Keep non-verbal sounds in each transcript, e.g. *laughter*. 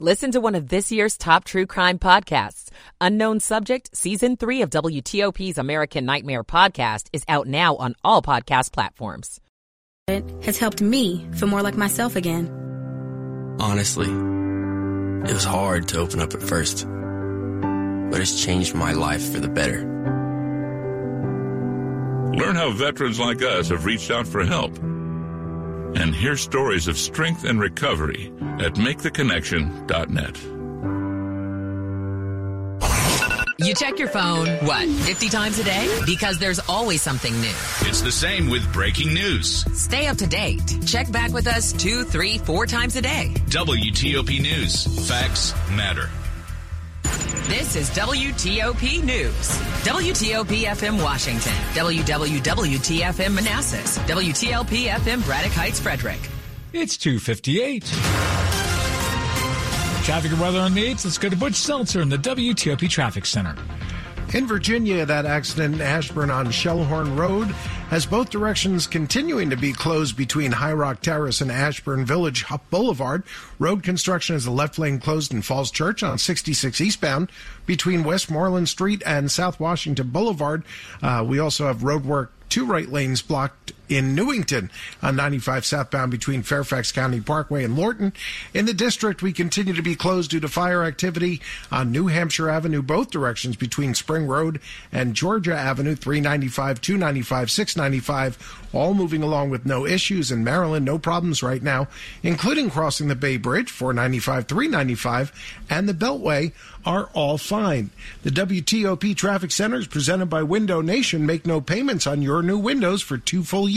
Listen to one of this year's top true crime podcasts. Unknown Subject, Season 3 of WTOP's American Nightmare podcast is out now on all podcast platforms. It has helped me feel more like myself again. Honestly, it was hard to open up at first, but it's changed my life for the better. Learn how veterans like us have reached out for help and hear stories of strength and recovery at maketheconnection.net. You check your phone, what, 50 times a day? Because there's always something new. It's the same with breaking news. Stay up to date. Check back with us two, three, four times a day. WTOP News. Facts matter. This is WTOP News. WTOP FM Washington. WWWTFM Manassas. WTLP FM Braddock Heights Frederick. It's 258. Traffic and weather on the 8th. Let's go to Butch Seltzer in the WTOP Traffic Center. In Virginia, that accident in Ashburn on Shellhorn Road has both directions continuing to be closed between High Rock Terrace and Ashburn Village Boulevard. Road construction is the left lane closed in Falls Church on 66 eastbound between Westmoreland Street and South Washington Boulevard. Uh, we also have road work two right lanes blocked in Newington on 95 southbound between Fairfax County Parkway and Lorton. In the district, we continue to be closed due to fire activity on New Hampshire Avenue, both directions between Spring Road and Georgia Avenue, 395, 295, 695, all moving along with no issues. In Maryland, no problems right now, including crossing the Bay Bridge, 495, 395, and the Beltway are all fine. The WTOP Traffic Center is presented by Window Nation. Make no payments on your new windows for two full years.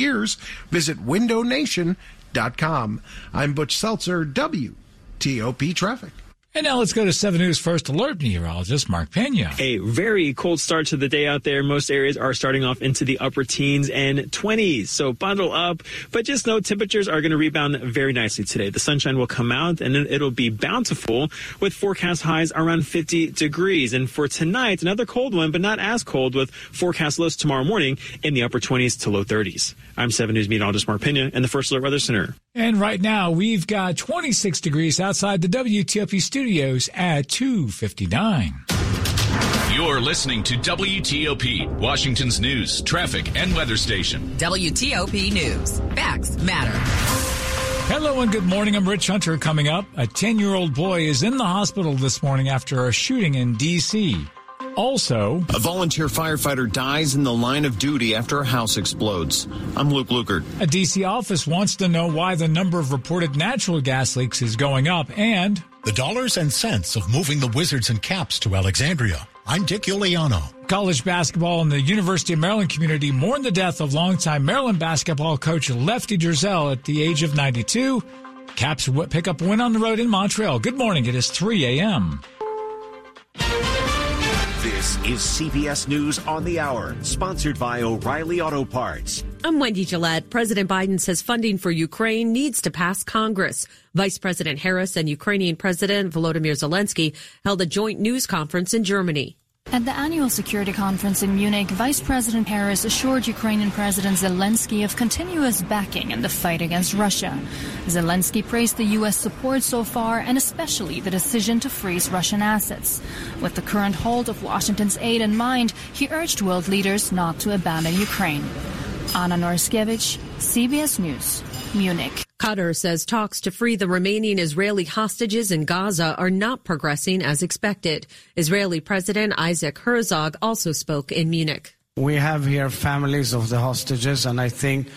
Visit windownation.com. I'm Butch Seltzer, WTOP Traffic. And now let's go to 7 News First Alert meteorologist Mark Pena. A very cold start to the day out there. Most areas are starting off into the upper teens and 20s. So bundle up. But just know temperatures are going to rebound very nicely today. The sunshine will come out and it'll be bountiful with forecast highs around 50 degrees. And for tonight, another cold one, but not as cold with forecast lows tomorrow morning in the upper 20s to low 30s. I'm 7 News meteorologist Mark Pena and the First Alert Weather Center. And right now we've got 26 degrees outside the WTOP studios at 259. You're listening to WTOP, Washington's news, traffic, and weather station. WTOP News. Facts matter. Hello and good morning. I'm Rich Hunter. Coming up, a 10 year old boy is in the hospital this morning after a shooting in D.C. Also, a volunteer firefighter dies in the line of duty after a house explodes. I'm Luke Lukert. A D.C. office wants to know why the number of reported natural gas leaks is going up and the dollars and cents of moving the Wizards and Caps to Alexandria. I'm Dick Uliano. College basketball and the University of Maryland community mourn the death of longtime Maryland basketball coach Lefty Driesell at the age of 92. Caps pick up win on the road in Montreal. Good morning. It is 3 a.m. This is CBS News on the Hour, sponsored by O'Reilly Auto Parts. I'm Wendy Gillette. President Biden says funding for Ukraine needs to pass Congress. Vice President Harris and Ukrainian President Volodymyr Zelensky held a joint news conference in Germany. At the annual security conference in Munich, Vice President Harris assured Ukrainian President Zelensky of continuous backing in the fight against Russia. Zelensky praised the U.S. support so far and especially the decision to freeze Russian assets. With the current hold of Washington's aid in mind, he urged world leaders not to abandon Ukraine. Anna Noryskiewicz, CBS News, Munich. Qatar says talks to free the remaining Israeli hostages in Gaza are not progressing as expected. Israeli President Isaac Herzog also spoke in Munich. We have here families of the hostages, and I think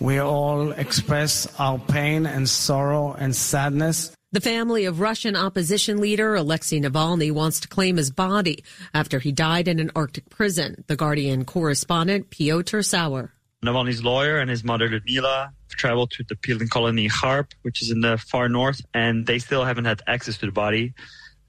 we all express our pain and sorrow and sadness. The family of Russian opposition leader Alexei Navalny wants to claim his body after he died in an Arctic prison. The Guardian correspondent Pjotr Sauer. Navalny's lawyer and his mother Ludmila traveled to the penal colony Kharp, which is in the far north, and they still haven't had access to the body.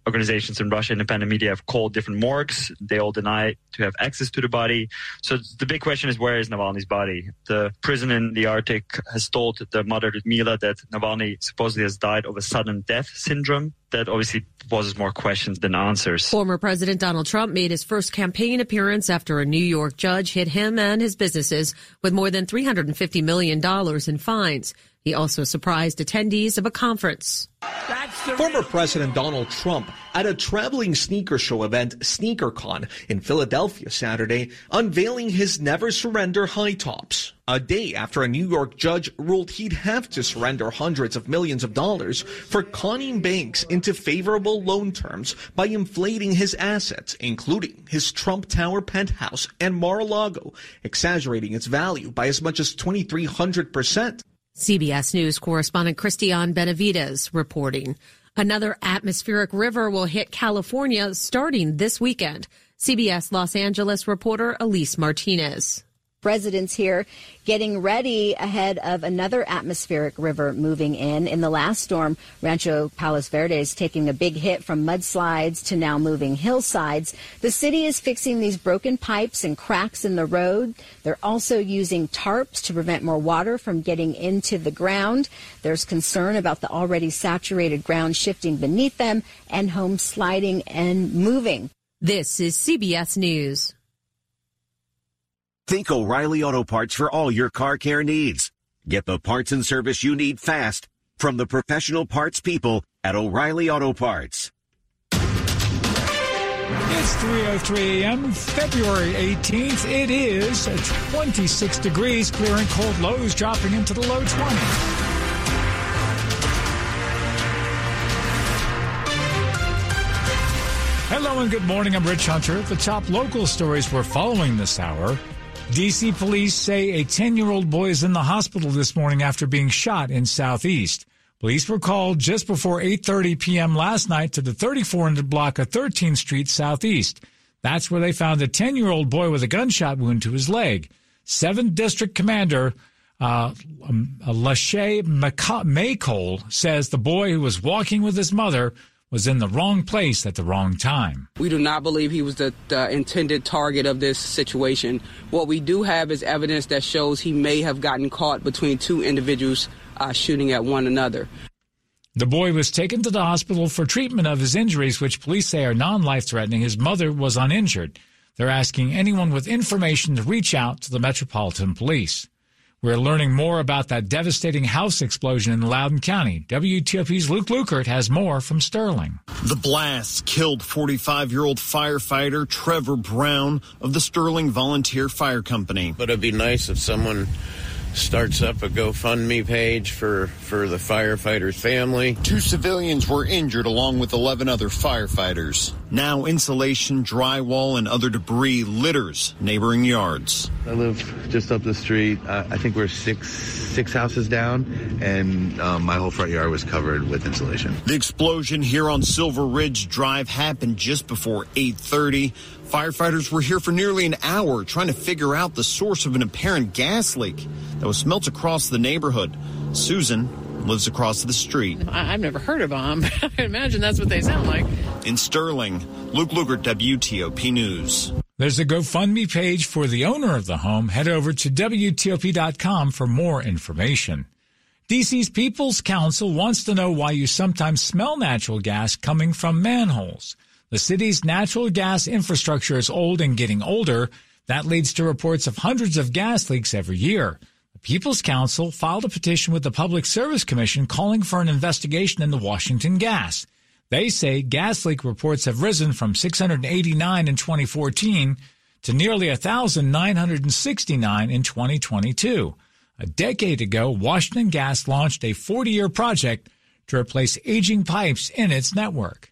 Organizations in Russia, independent media have called different morgues. They all deny to have access to the body. So the big question is, where is Navalny's body? The prison in the Arctic has told the mother Ludmila that Navalny supposedly has died of a sudden death syndrome. that obviously poses more questions than answers. Former President Donald Trump made his first campaign appearance after a New York judge hit him and his businesses with more than $350 million in fines. He also surprised attendees of a conference. Former President Donald Trump at a traveling sneaker show event, SneakerCon, in Philadelphia Saturday, unveiling his Never Surrender high tops. A day after a New York judge ruled he'd have to surrender hundreds of millions of dollars for conning banks into favorable loan terms by inflating his assets, including his Trump Tower penthouse and Mar-a-Lago, exaggerating its value by as much as 2,300%. CBS News correspondent Cristian Benavides reporting. Another atmospheric river will hit California starting this weekend. CBS Los Angeles reporter Elise Martinez residents here getting ready ahead of another atmospheric river moving in. In the last storm, Rancho Palos Verdes taking a big hit from mudslides to now moving hillsides. The city is fixing these broken pipes and cracks in the road. They're also using tarps to prevent more water from getting into the ground. There's concern about the already saturated ground shifting beneath them and homes sliding and moving. This is CBS News. Think O'Reilly Auto Parts for all your car care needs. Get the parts and service you need fast from the professional parts people at O'Reilly Auto Parts. It's 3.03 a.m., February 18th. It is 26 degrees, clearing cold lows, dropping into the low 20s. Hello and good morning. I'm Rich Hunter. The top local stories we're following this hour. DC police say a 10 year old boy is in the hospital this morning after being shot in Southeast. Police were called just before 8:30 p.m. last night to the 3400 block of 13th Street Southeast. That's where they found a 10-year-old boy with a gunshot wound to his leg. 7th District Commander uh, um, LaShay Makal says the boy who was walking with his mother was in the wrong place at the wrong time. We do not believe he was the, the, intended target of this situation. What we do have is evidence that shows he may have gotten caught between two individuals uh, shooting at one another. The boy was taken to the hospital for treatment of his injuries, which police say are non life threatening. His mother was uninjured. They're asking anyone with information to reach out to the Metropolitan Police. We're learning more about that devastating house explosion in Loudoun County. WTOP's Luke Lukert has more from Sterling. The blast killed 45 year old firefighter Trevor Brown of the Sterling Volunteer Fire Company. But it'd be nice if someone starts up a GoFundMe page for, for the firefighter's family. Two civilians were injured along with 11 other firefighters. Now insulation, drywall, and other debris litters neighboring yards. I live just up the street. Uh, I think we're six six houses down, and um, my whole front yard was covered with insulation. The explosion here on Silver Ridge Drive happened just before 8:30. Firefighters were here for nearly an hour trying to figure out the source of an apparent gas leak that was smelt across the neighborhood. Susan lives across the street. I- have never heard of them, *laughs* but I imagine that's what they sound like. In Sterling, Luke Lukert, WTOP News. There's a GoFundMe page for the owner of the home. Head over to WTOP.com for more information. DC's People's Counsel wants to know why you sometimes smell natural gas coming from manholes. The city's natural gas infrastructure is old and getting older. That leads to reports of hundreds of gas leaks every year. The People's Counsel filed a petition with the Public Service Commission calling for an investigation into Washington Gas. They say gas leak reports have risen from 689 in 2014 to nearly 1,969 in 2022. A decade ago, Washington Gas launched a 40 year project to replace aging pipes in its network.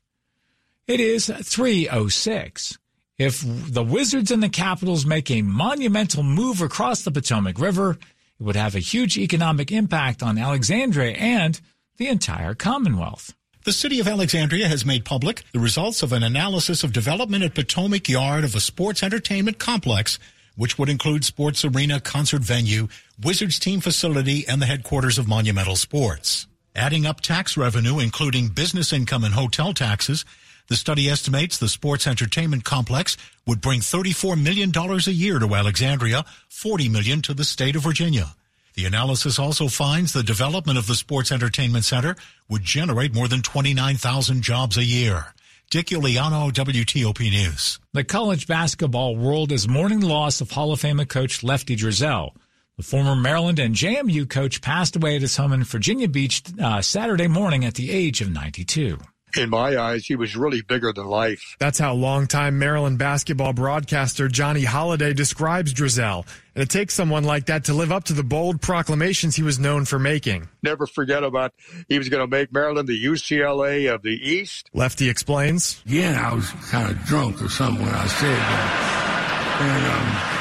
It is 306. If the Wizards and the Capitals make a monumental move across the Potomac River, it would have a huge economic impact on Alexandria and the entire Commonwealth. The city of Alexandria has made public the results of an analysis of development at Potomac Yard of a sports entertainment complex, which would include sports arena, concert venue, Wizards team facility, and the headquarters of Monumental Sports. Adding up tax revenue, including business income and hotel taxes, the study estimates the sports entertainment complex would bring $34 million a year to Alexandria, 40 million to the state of Virginia. The analysis also finds the development of the Sports Entertainment Center would generate more than 29,000 jobs a year. Dick Uliano, WTOP News. The college basketball world is mourning the loss of Hall of Fame coach Lefty Driesell. The former Maryland and JMU coach passed away at his home in Virginia Beach uh, Saturday morning at the age of 92 in my eyes, he was really bigger than life. That's how longtime Maryland basketball broadcaster Johnny Holiday describes Driesell. And it takes someone like that to live up to the bold proclamations he was known for making. Never forget about he was going to make Maryland the UCLA of the East. Lefty explains. Yeah, I was kind of drunk or something when I said that. And, um,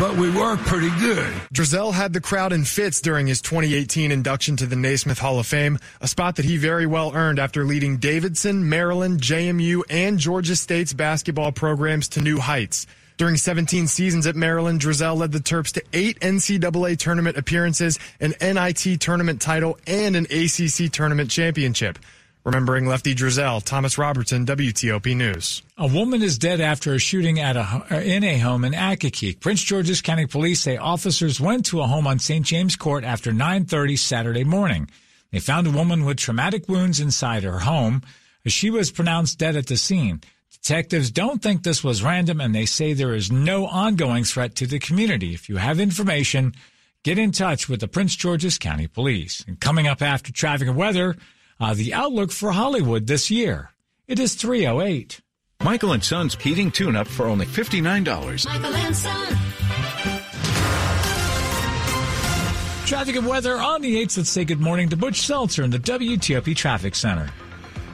but we were pretty good. Driesell had the crowd in fits during his 2018 induction to the Naismith Hall of Fame, a spot that he very well earned after leading Davidson, Maryland, JMU, and Georgia State's basketball programs to new heights. During 17 seasons at Maryland, Driesell led the Terps to eight NCAA tournament appearances, an NIT tournament title, and an ACC tournament championship. Remembering Lefty Driesell, Thomas Robertson, WTOP News. A woman is dead after a shooting at a, in a home in Accokeek. Prince George's County Police say officers went to a home on St. James Court after 9.30 Saturday morning. They found a woman with traumatic wounds inside her home. She was pronounced dead at the scene. Detectives don't think this was random and they say there is no ongoing threat to the community. If you have information, get in touch with the Prince George's County Police. And coming up after traffic and weather, uh, the outlook for Hollywood this year. It is 308. Michael and Son's heating tune up for only $59. Michael and Son. Traffic and weather on the 8th. Let's say good morning to Butch Seltzer in the WTOP Traffic Center.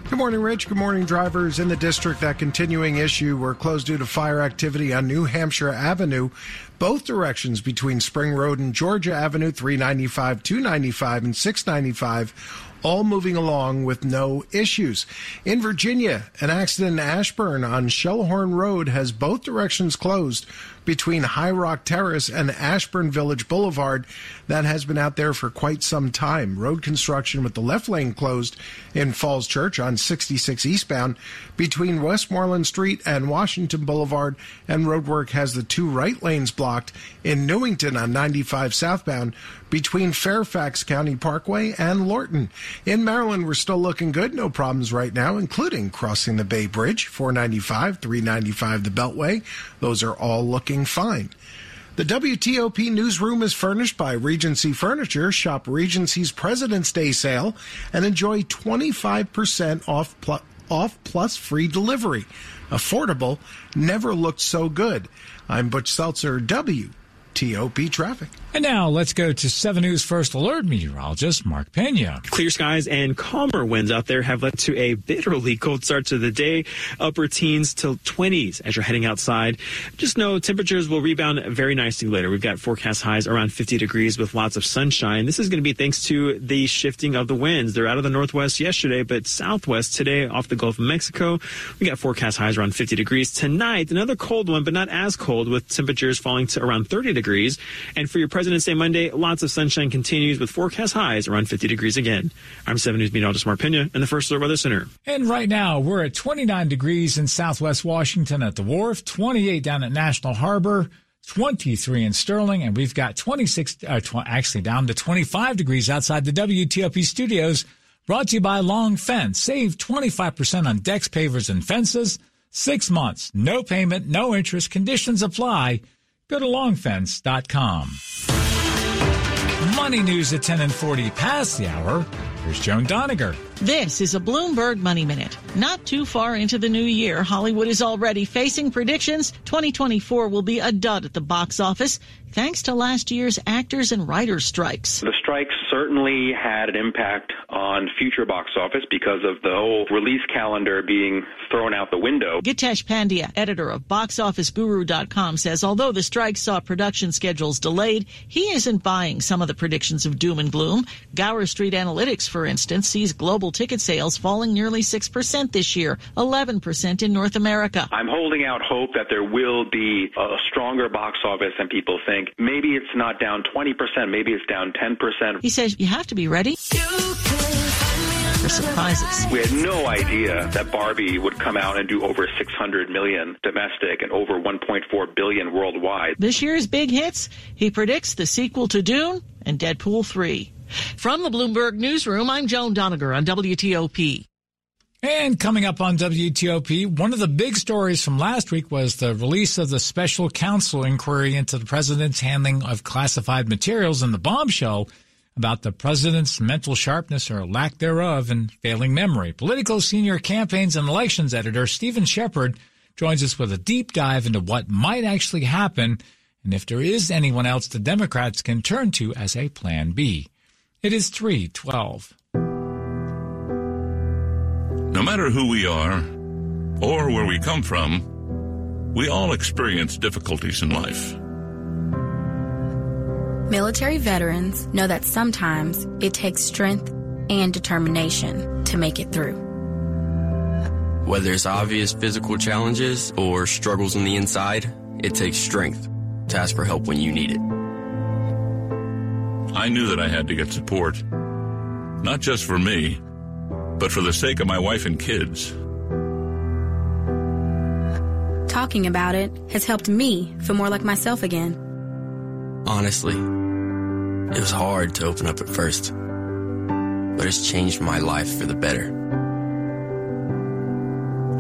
Good morning, Rich. Good morning, drivers in the district. That continuing issue were closed due to fire activity on New Hampshire Avenue, both directions between Spring Road and Georgia Avenue, 395, 295, and 695 all moving along with no issues. In Virginia, an accident in Ashburn on Shellhorn Road has both directions closed between High Rock Terrace and Ashburn Village Boulevard that has been out there for quite some time. Road construction with the left lane closed in Falls Church on 66 eastbound between Westmoreland Street and Washington Boulevard, and roadwork has the two right lanes blocked in Newington on 95 southbound between Fairfax County Parkway and Lorton. In Maryland, we're still looking good. No problems right now, including crossing the Bay Bridge, 495, 395 the Beltway. Those are all looking fine. The WTOP newsroom is furnished by Regency Furniture. Shop Regency's President's Day sale and enjoy 25% off, off plus free delivery. Affordable, never looked so good. I'm Butch Seltzer, WTOP Traffic. And now let's go to 7 News First Alert meteorologist Mark Pena. Clear skies and calmer winds out there have led to a bitterly cold start to the day, upper teens till 20s as you're heading outside. Just know temperatures will rebound very nicely later. We've got forecast highs around 50 degrees with lots of sunshine. This is going to be thanks to the shifting of the winds. They're out of the northwest yesterday, but southwest today off the Gulf of Mexico. We got forecast highs around 50 degrees. Tonight, another cold one, but not as cold with temperatures falling to around 30 degrees. And for your President's Day Monday, lots of sunshine continues with forecast highs around 50 degrees again. I'm 7 News meteorologist Mark Pena in the First Alert Weather Center. And right now, we're at 29 degrees in southwest Washington at the wharf, 28 down at National Harbor, 23 in Sterling, and we've got 26, uh, tw- actually down to 25 degrees outside the WTOP studios. Brought to you by Long Fence. Save 25% on decks, pavers, and fences. Six months, no payment, no interest. Conditions apply. Go to longfence.com. Money news at 10 and 40 past the hour. Here's Joan Doniger. This is a Bloomberg Money Minute. Not too far into the new year, Hollywood is already facing predictions 2024 will be a dud at the box office thanks to last year's actors and writers strikes. The strikes certainly had an impact on future box office because of the whole release calendar being thrown out the window. Gitesh Pandya, editor of BoxOfficeGuru.com, says although the strikes saw production schedules delayed, he isn't buying some of the predictions of doom and gloom. Gower Street Analytics, for instance, sees global ticket sales falling nearly 6% this year, 11% in North America. I'm holding out hope that there will be a stronger box office than people think maybe it's not down 20%, maybe it's down 10%. He says you have to be ready. for surprises. We had no idea that Barbie would come out and do over 600 million domestic and over 1.4 billion worldwide. This year's big hits, he predicts the sequel to Dune and Deadpool 3. From the Bloomberg Newsroom, I'm Joan Doniger on WTOP. And coming up on WTOP, one of the big stories from last week was the release of the special counsel inquiry into the president's handling of classified materials and the bombshell about the president's mental sharpness or lack thereof and failing memory. Politico senior campaigns and elections editor Steven Shepard joins us with a deep dive into what might actually happen and if there is anyone else the Democrats can turn to as a plan B. It is 312. No matter who we are or where we come from, we all experience difficulties in life. Military veterans know that sometimes it takes strength and determination to make it through. Whether it's obvious physical challenges or struggles on the inside, it takes strength to ask for help when you need it. I knew that I had to get support, not just for me, but for the sake of my wife and kids. Talking about it has helped me feel more like myself again. Honestly, it was hard to open up at first, but it's changed my life for the better.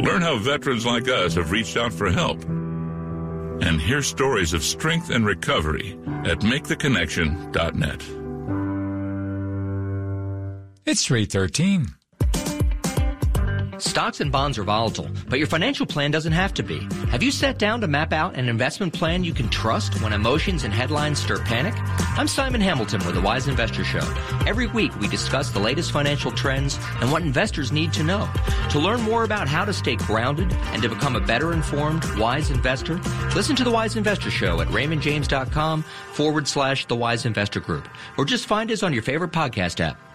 Learn how veterans like us have reached out for help. And hear stories of strength and recovery at MakeTheConnection.net. It's 313. Stocks and bonds are volatile, but your financial plan doesn't have to be. Have you sat down to map out an investment plan you can trust when emotions and headlines stir panic? I'm Simon Hamilton with the Wise Investor Show. Every week we discuss the latest financial trends and what investors need to know. To learn more about how to stay grounded and to become a better informed, wise investor, listen to the Wise Investor Show at raymondjames.com forward slash the Wise Investor Group, or just find us on your favorite podcast app.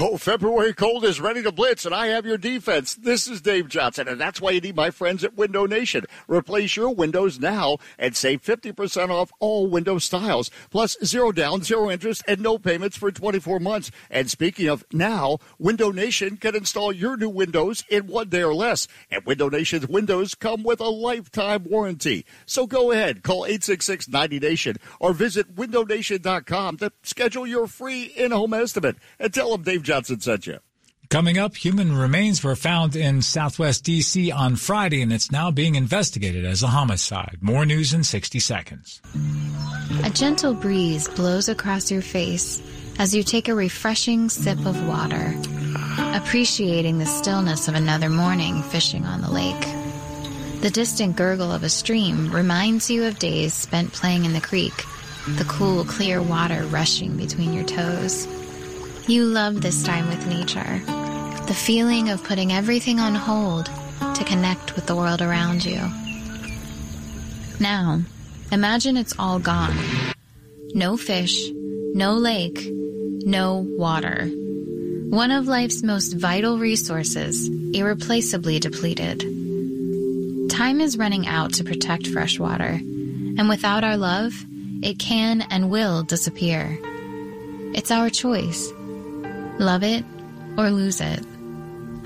Oh, February cold is ready to blitz, and I have your defense. This is Dave Johnson, and that's why you need my friends at Window Nation. Replace your windows now and save 50% off all window styles, plus zero down, zero interest, and no payments for 24 months. And speaking of now, Window Nation can install your new windows in one day or less. And Window Nation's windows come with a lifetime warranty. So go ahead, call 866-90Nation or visit windownation.com to schedule your free in-home estimate and tell them Dave Johnson sent you. Coming up, human remains were found in southwest D.C. on Friday, and it's now being investigated as a homicide. More news in 60 seconds. A gentle breeze blows across your face as you take a refreshing sip of water, appreciating the stillness of another morning fishing on the lake. The distant gurgle of a stream reminds you of days spent playing in the creek, the cool, clear water rushing between your toes. You love this time with nature. The feeling of putting everything on hold to connect with the world around you. Now, imagine it's all gone. No fish, no lake, no water. One of life's most vital resources, irreplaceably depleted. Time is running out to protect fresh water, and without our love, it can and will disappear. It's our choice. Love it or lose it.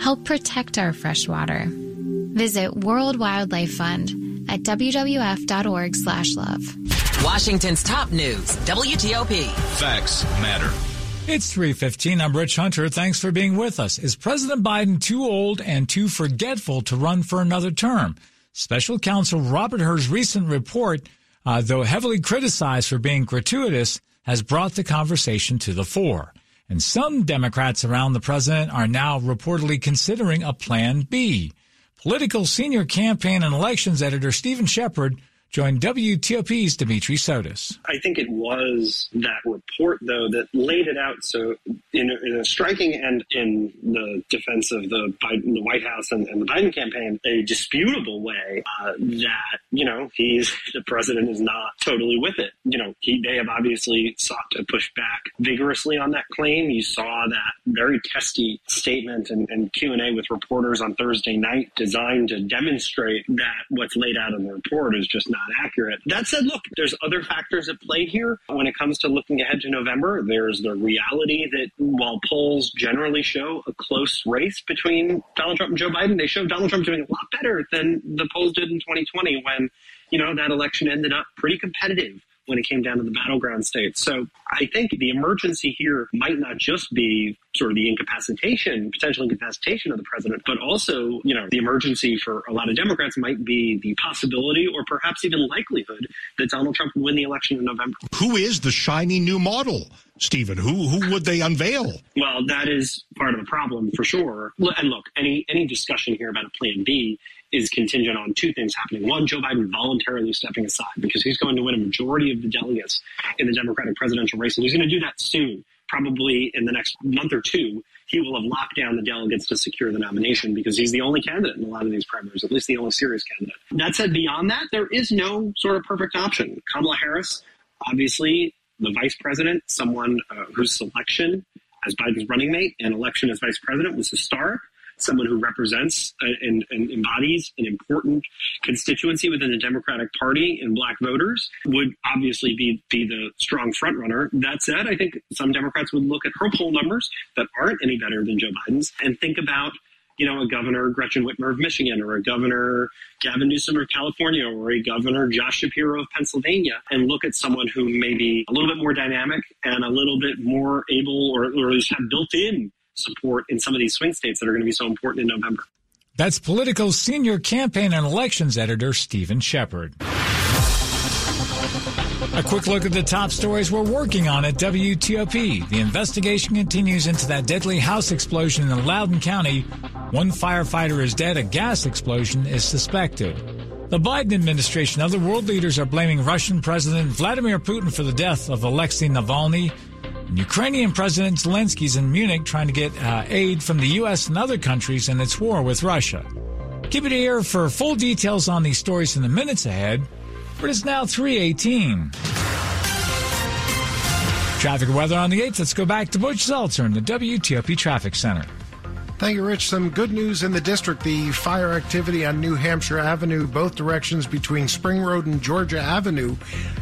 Help protect our freshwater. Visit World Wildlife Fund at wwf.org slash love. Washington's top news, WTOP. Facts matter. It's 315. I'm Rich Hunter. Thanks for being with us. Is President Biden too old and too forgetful to run for another term? Special counsel Robert Hur's recent report, uh, though heavily criticized for being gratuitous, has brought the conversation to the fore. And some Democrats around the president are now reportedly considering a plan B. Politico senior campaign and elections editor Steven Shepard joined WTOP's Dimitri Sotis. I think it was that report, though, that laid it out so in a, in a striking and in the defense of the Biden, the White House and, and, the Biden campaign, a disputable way uh, that you know he's the president is not totally with it. You know, he, they have obviously sought to push back vigorously on that claim. You saw that very testy statement and, and Q and A with reporters on Thursday night, designed to demonstrate that what's laid out in the report is just not not accurate. That said, look, there's other factors at play here when it comes to looking ahead to November. There's the reality that while polls generally show a close race between Donald Trump and Joe Biden, they show Donald Trump doing a lot better than the polls did in 2020 when, you know, that election ended up pretty competitive when it came down to the battleground states. So I think the emergency here might not just be sort of the incapacitation, potential incapacitation of the president, but also, you know, the emergency for a lot of Democrats might be the possibility or perhaps even likelihood that Donald Trump will win the election in November. Who is the shiny new model, Stephen? Who who would they unveil? Well, that is part of the problem for sure. And look, any any discussion here about a plan B is contingent on two things happening. One, Joe Biden voluntarily stepping aside because he's going to win a majority of the delegates in the Democratic presidential race, and he's going to do that soon. Probably in the next month or two, he will have locked down the delegates to secure the nomination because he's the only candidate in a lot of these primaries, at least the only serious candidate. That said, beyond that, there is no sort of perfect option. Kamala Harris, obviously, the vice president, someone uh, whose selection as Biden's running mate and election as vice president was historic someone who represents and, and, embodies an important constituency within the Democratic Party in black voters would obviously be, be the strong frontrunner. That said, I think some Democrats would look at her poll numbers that aren't any better than Joe Biden's and think about you know, a governor Gretchen Whitmer of Michigan or a governor Gavin Newsom of California or a governor Josh Shapiro of Pennsylvania and look at someone who may be a little bit more dynamic and a little bit more able or, or at least have built in support in some of these swing states that are going to be so important in November. That's Politico's senior campaign and elections editor, Steven Shepard. A quick look at the top stories we're working on at WTOP. The investigation continues into that deadly house explosion in Loudoun County. One firefighter is dead. A gas explosion is suspected. The Biden administration other world leaders are blaming Russian President Vladimir Putin for the death of Alexei Navalny. Ukrainian President Zelensky's in Munich trying to get uh, aid from the U.S. and other countries in its war with Russia. Keep it here for full details on these stories in the minutes ahead. But it's now 318. Traffic weather on the 8th. Let's go back to Butch Seltzer in the WTOP Traffic Center. Thank you, Rich. Some good news in the district. The fire activity on New Hampshire Avenue, both directions between Spring Road and Georgia Avenue,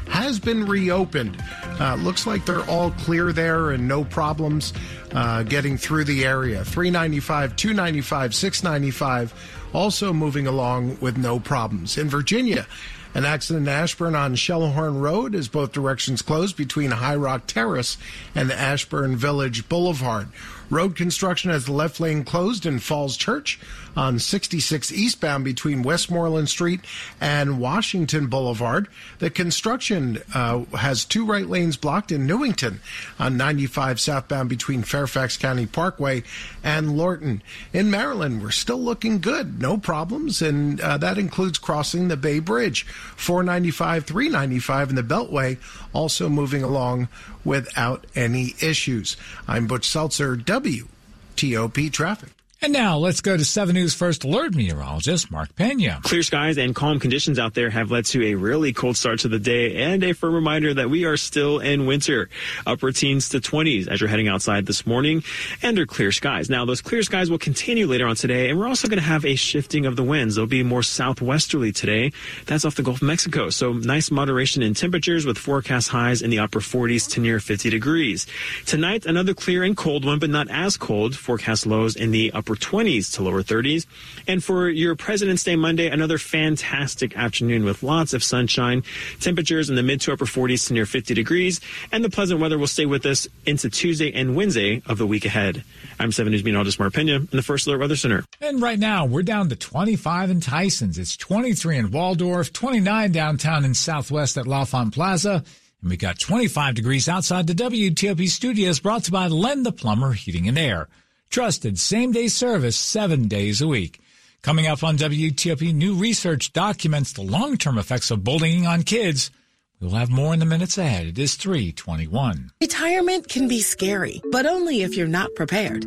has been reopened. Uh, looks like they're all clear there and no problems uh, getting through the area. 395, 295, 695, also moving along with no problems. In Virginia, an accident in Ashburn on Shellhorn Road is both directions closed between High Rock Terrace and the Ashburn Village Boulevard. Road construction has the left lane closed in Falls Church on 66 eastbound between Westmoreland Street and Washington Boulevard. The construction uh, has two right lanes blocked in Newington on 95 southbound between Fairfax County Parkway and Lorton. In Maryland, we're still looking good, no problems, and uh, that includes crossing the Bay Bridge. 495, 395 in the Beltway also moving along without any issues. I'm Butch Seltzer, WTOP Traffic. And now let's go to 7 News First Alert meteorologist Mark Pena. Clear skies and calm conditions out there have led to a really cold start to the day and a firm reminder that we are still in winter. Upper teens to 20s as you're heading outside this morning under clear skies. Now, those clear skies will continue later on today, and we're also going to have a shifting of the winds. They'll be more southwesterly today. That's off the Gulf of Mexico. So nice moderation in temperatures with forecast highs in the upper 40s to near 50 degrees. Tonight, another clear and cold one, but not as cold. Forecast lows in the upper upper 20s to lower 30s. And for your President's Day Monday, another fantastic afternoon with lots of sunshine. Temperatures in the mid to upper 40s to near 50 degrees. And the pleasant weather will stay with us into Tuesday and Wednesday of the week ahead. I'm 7 News meteorologist Mark Pena in the First Alert Weather Center. And right now, we're down to 25 in Tysons. It's 23 in Waldorf, 29 downtown in Southwest at L'Enfant Plaza. And we got 25 degrees outside the WTOP studios brought to you by Len the Plumber Heating and Air. Trusted same day service seven days a week. Coming up on WTOP, new research documents the long term effects of bullying on kids. We'll have more in the minutes ahead. It is 321. Retirement can be scary, but only if you're not prepared.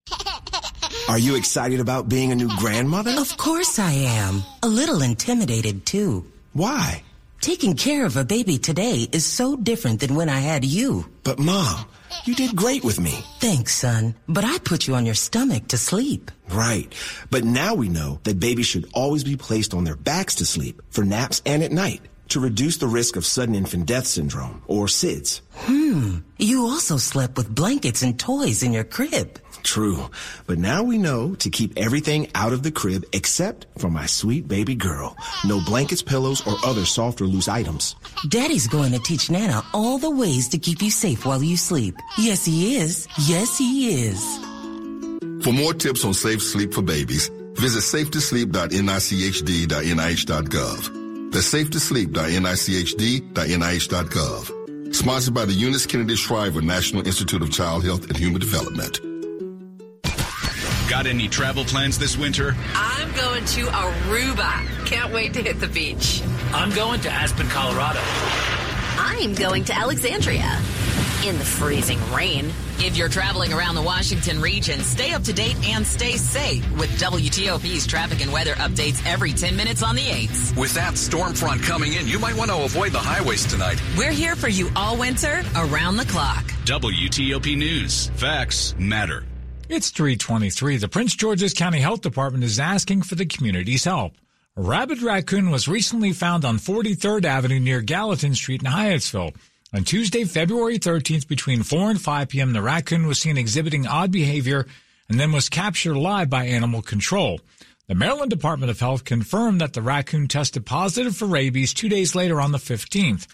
Are you excited about being a new grandmother? Of course I am. A little intimidated too. Why? Taking care of a baby today is so different than when I had you. But mom, you did great with me. Thanks, son. But I put you on your stomach to sleep. Right. But now we know that babies should always be placed on their backs to sleep for naps and at night to reduce the risk of sudden infant death syndrome or SIDS. Hmm. You also slept with blankets and toys in your crib. True. But now we know to keep everything out of the crib except for my sweet baby girl. No blankets, pillows, or other soft or loose items. Daddy's going to teach Nana all the ways to keep you safe while you sleep. Yes, he is. Yes, he is. For more tips on safe sleep for babies, visit safetosleep.nichd.nih.gov. That's safetosleep.nichd.nih.gov. Sponsored by the Eunice Kennedy Shriver National Institute of Child Health and Human Development. Got any travel plans this winter? I'm going to Aruba. Can't wait to hit the beach. I'm going to Aspen, Colorado. I'm going to Alexandria in the freezing rain. If you're traveling around the Washington region, stay up to date and stay safe with WTOP's traffic and weather updates every 10 minutes on the 8s. With that storm front coming in, you might want to avoid the highways tonight. We're here for you all winter, around the clock. WTOP News. Facts matter. It's 323. The Prince George's County Health Department is asking for the community's help. A rabid raccoon was recently found on 43rd Avenue near Gallatin Street in Hyattsville. On Tuesday, February 13th, between 4 and 5 p.m., the raccoon was seen exhibiting odd behavior and then was captured alive by animal control. The Maryland Department of Health confirmed that the raccoon tested positive for rabies two days later on the 15th.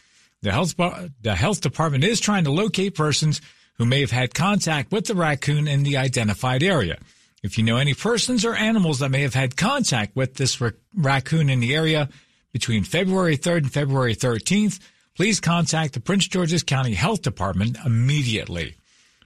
The health, the health department is trying to locate persons who may have had contact with the raccoon in the identified area. If you know any persons or animals that may have had contact with this raccoon in the area between February 3rd and February 13th, please contact the Prince George's County Health Department immediately.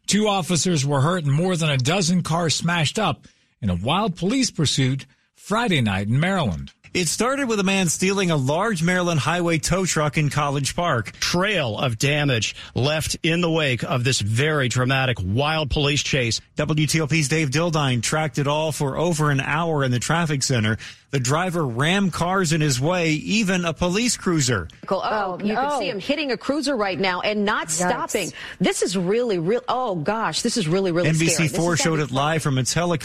Two officers were hurt and more than a dozen cars smashed up in a wild police pursuit Friday night in Maryland. It started with a man stealing a large Maryland highway tow truck in College Park. Trail of damage left in the wake of this very dramatic wild police chase. WTOP's Dave Dildine tracked it all for over an hour in the traffic center. The driver rammed cars in his way, even a police cruiser. Oh, oh, you can see him hitting a cruiser right now and not stopping. This is really, real. Oh gosh, this is really, really NBC4 showed it live from its helicopter.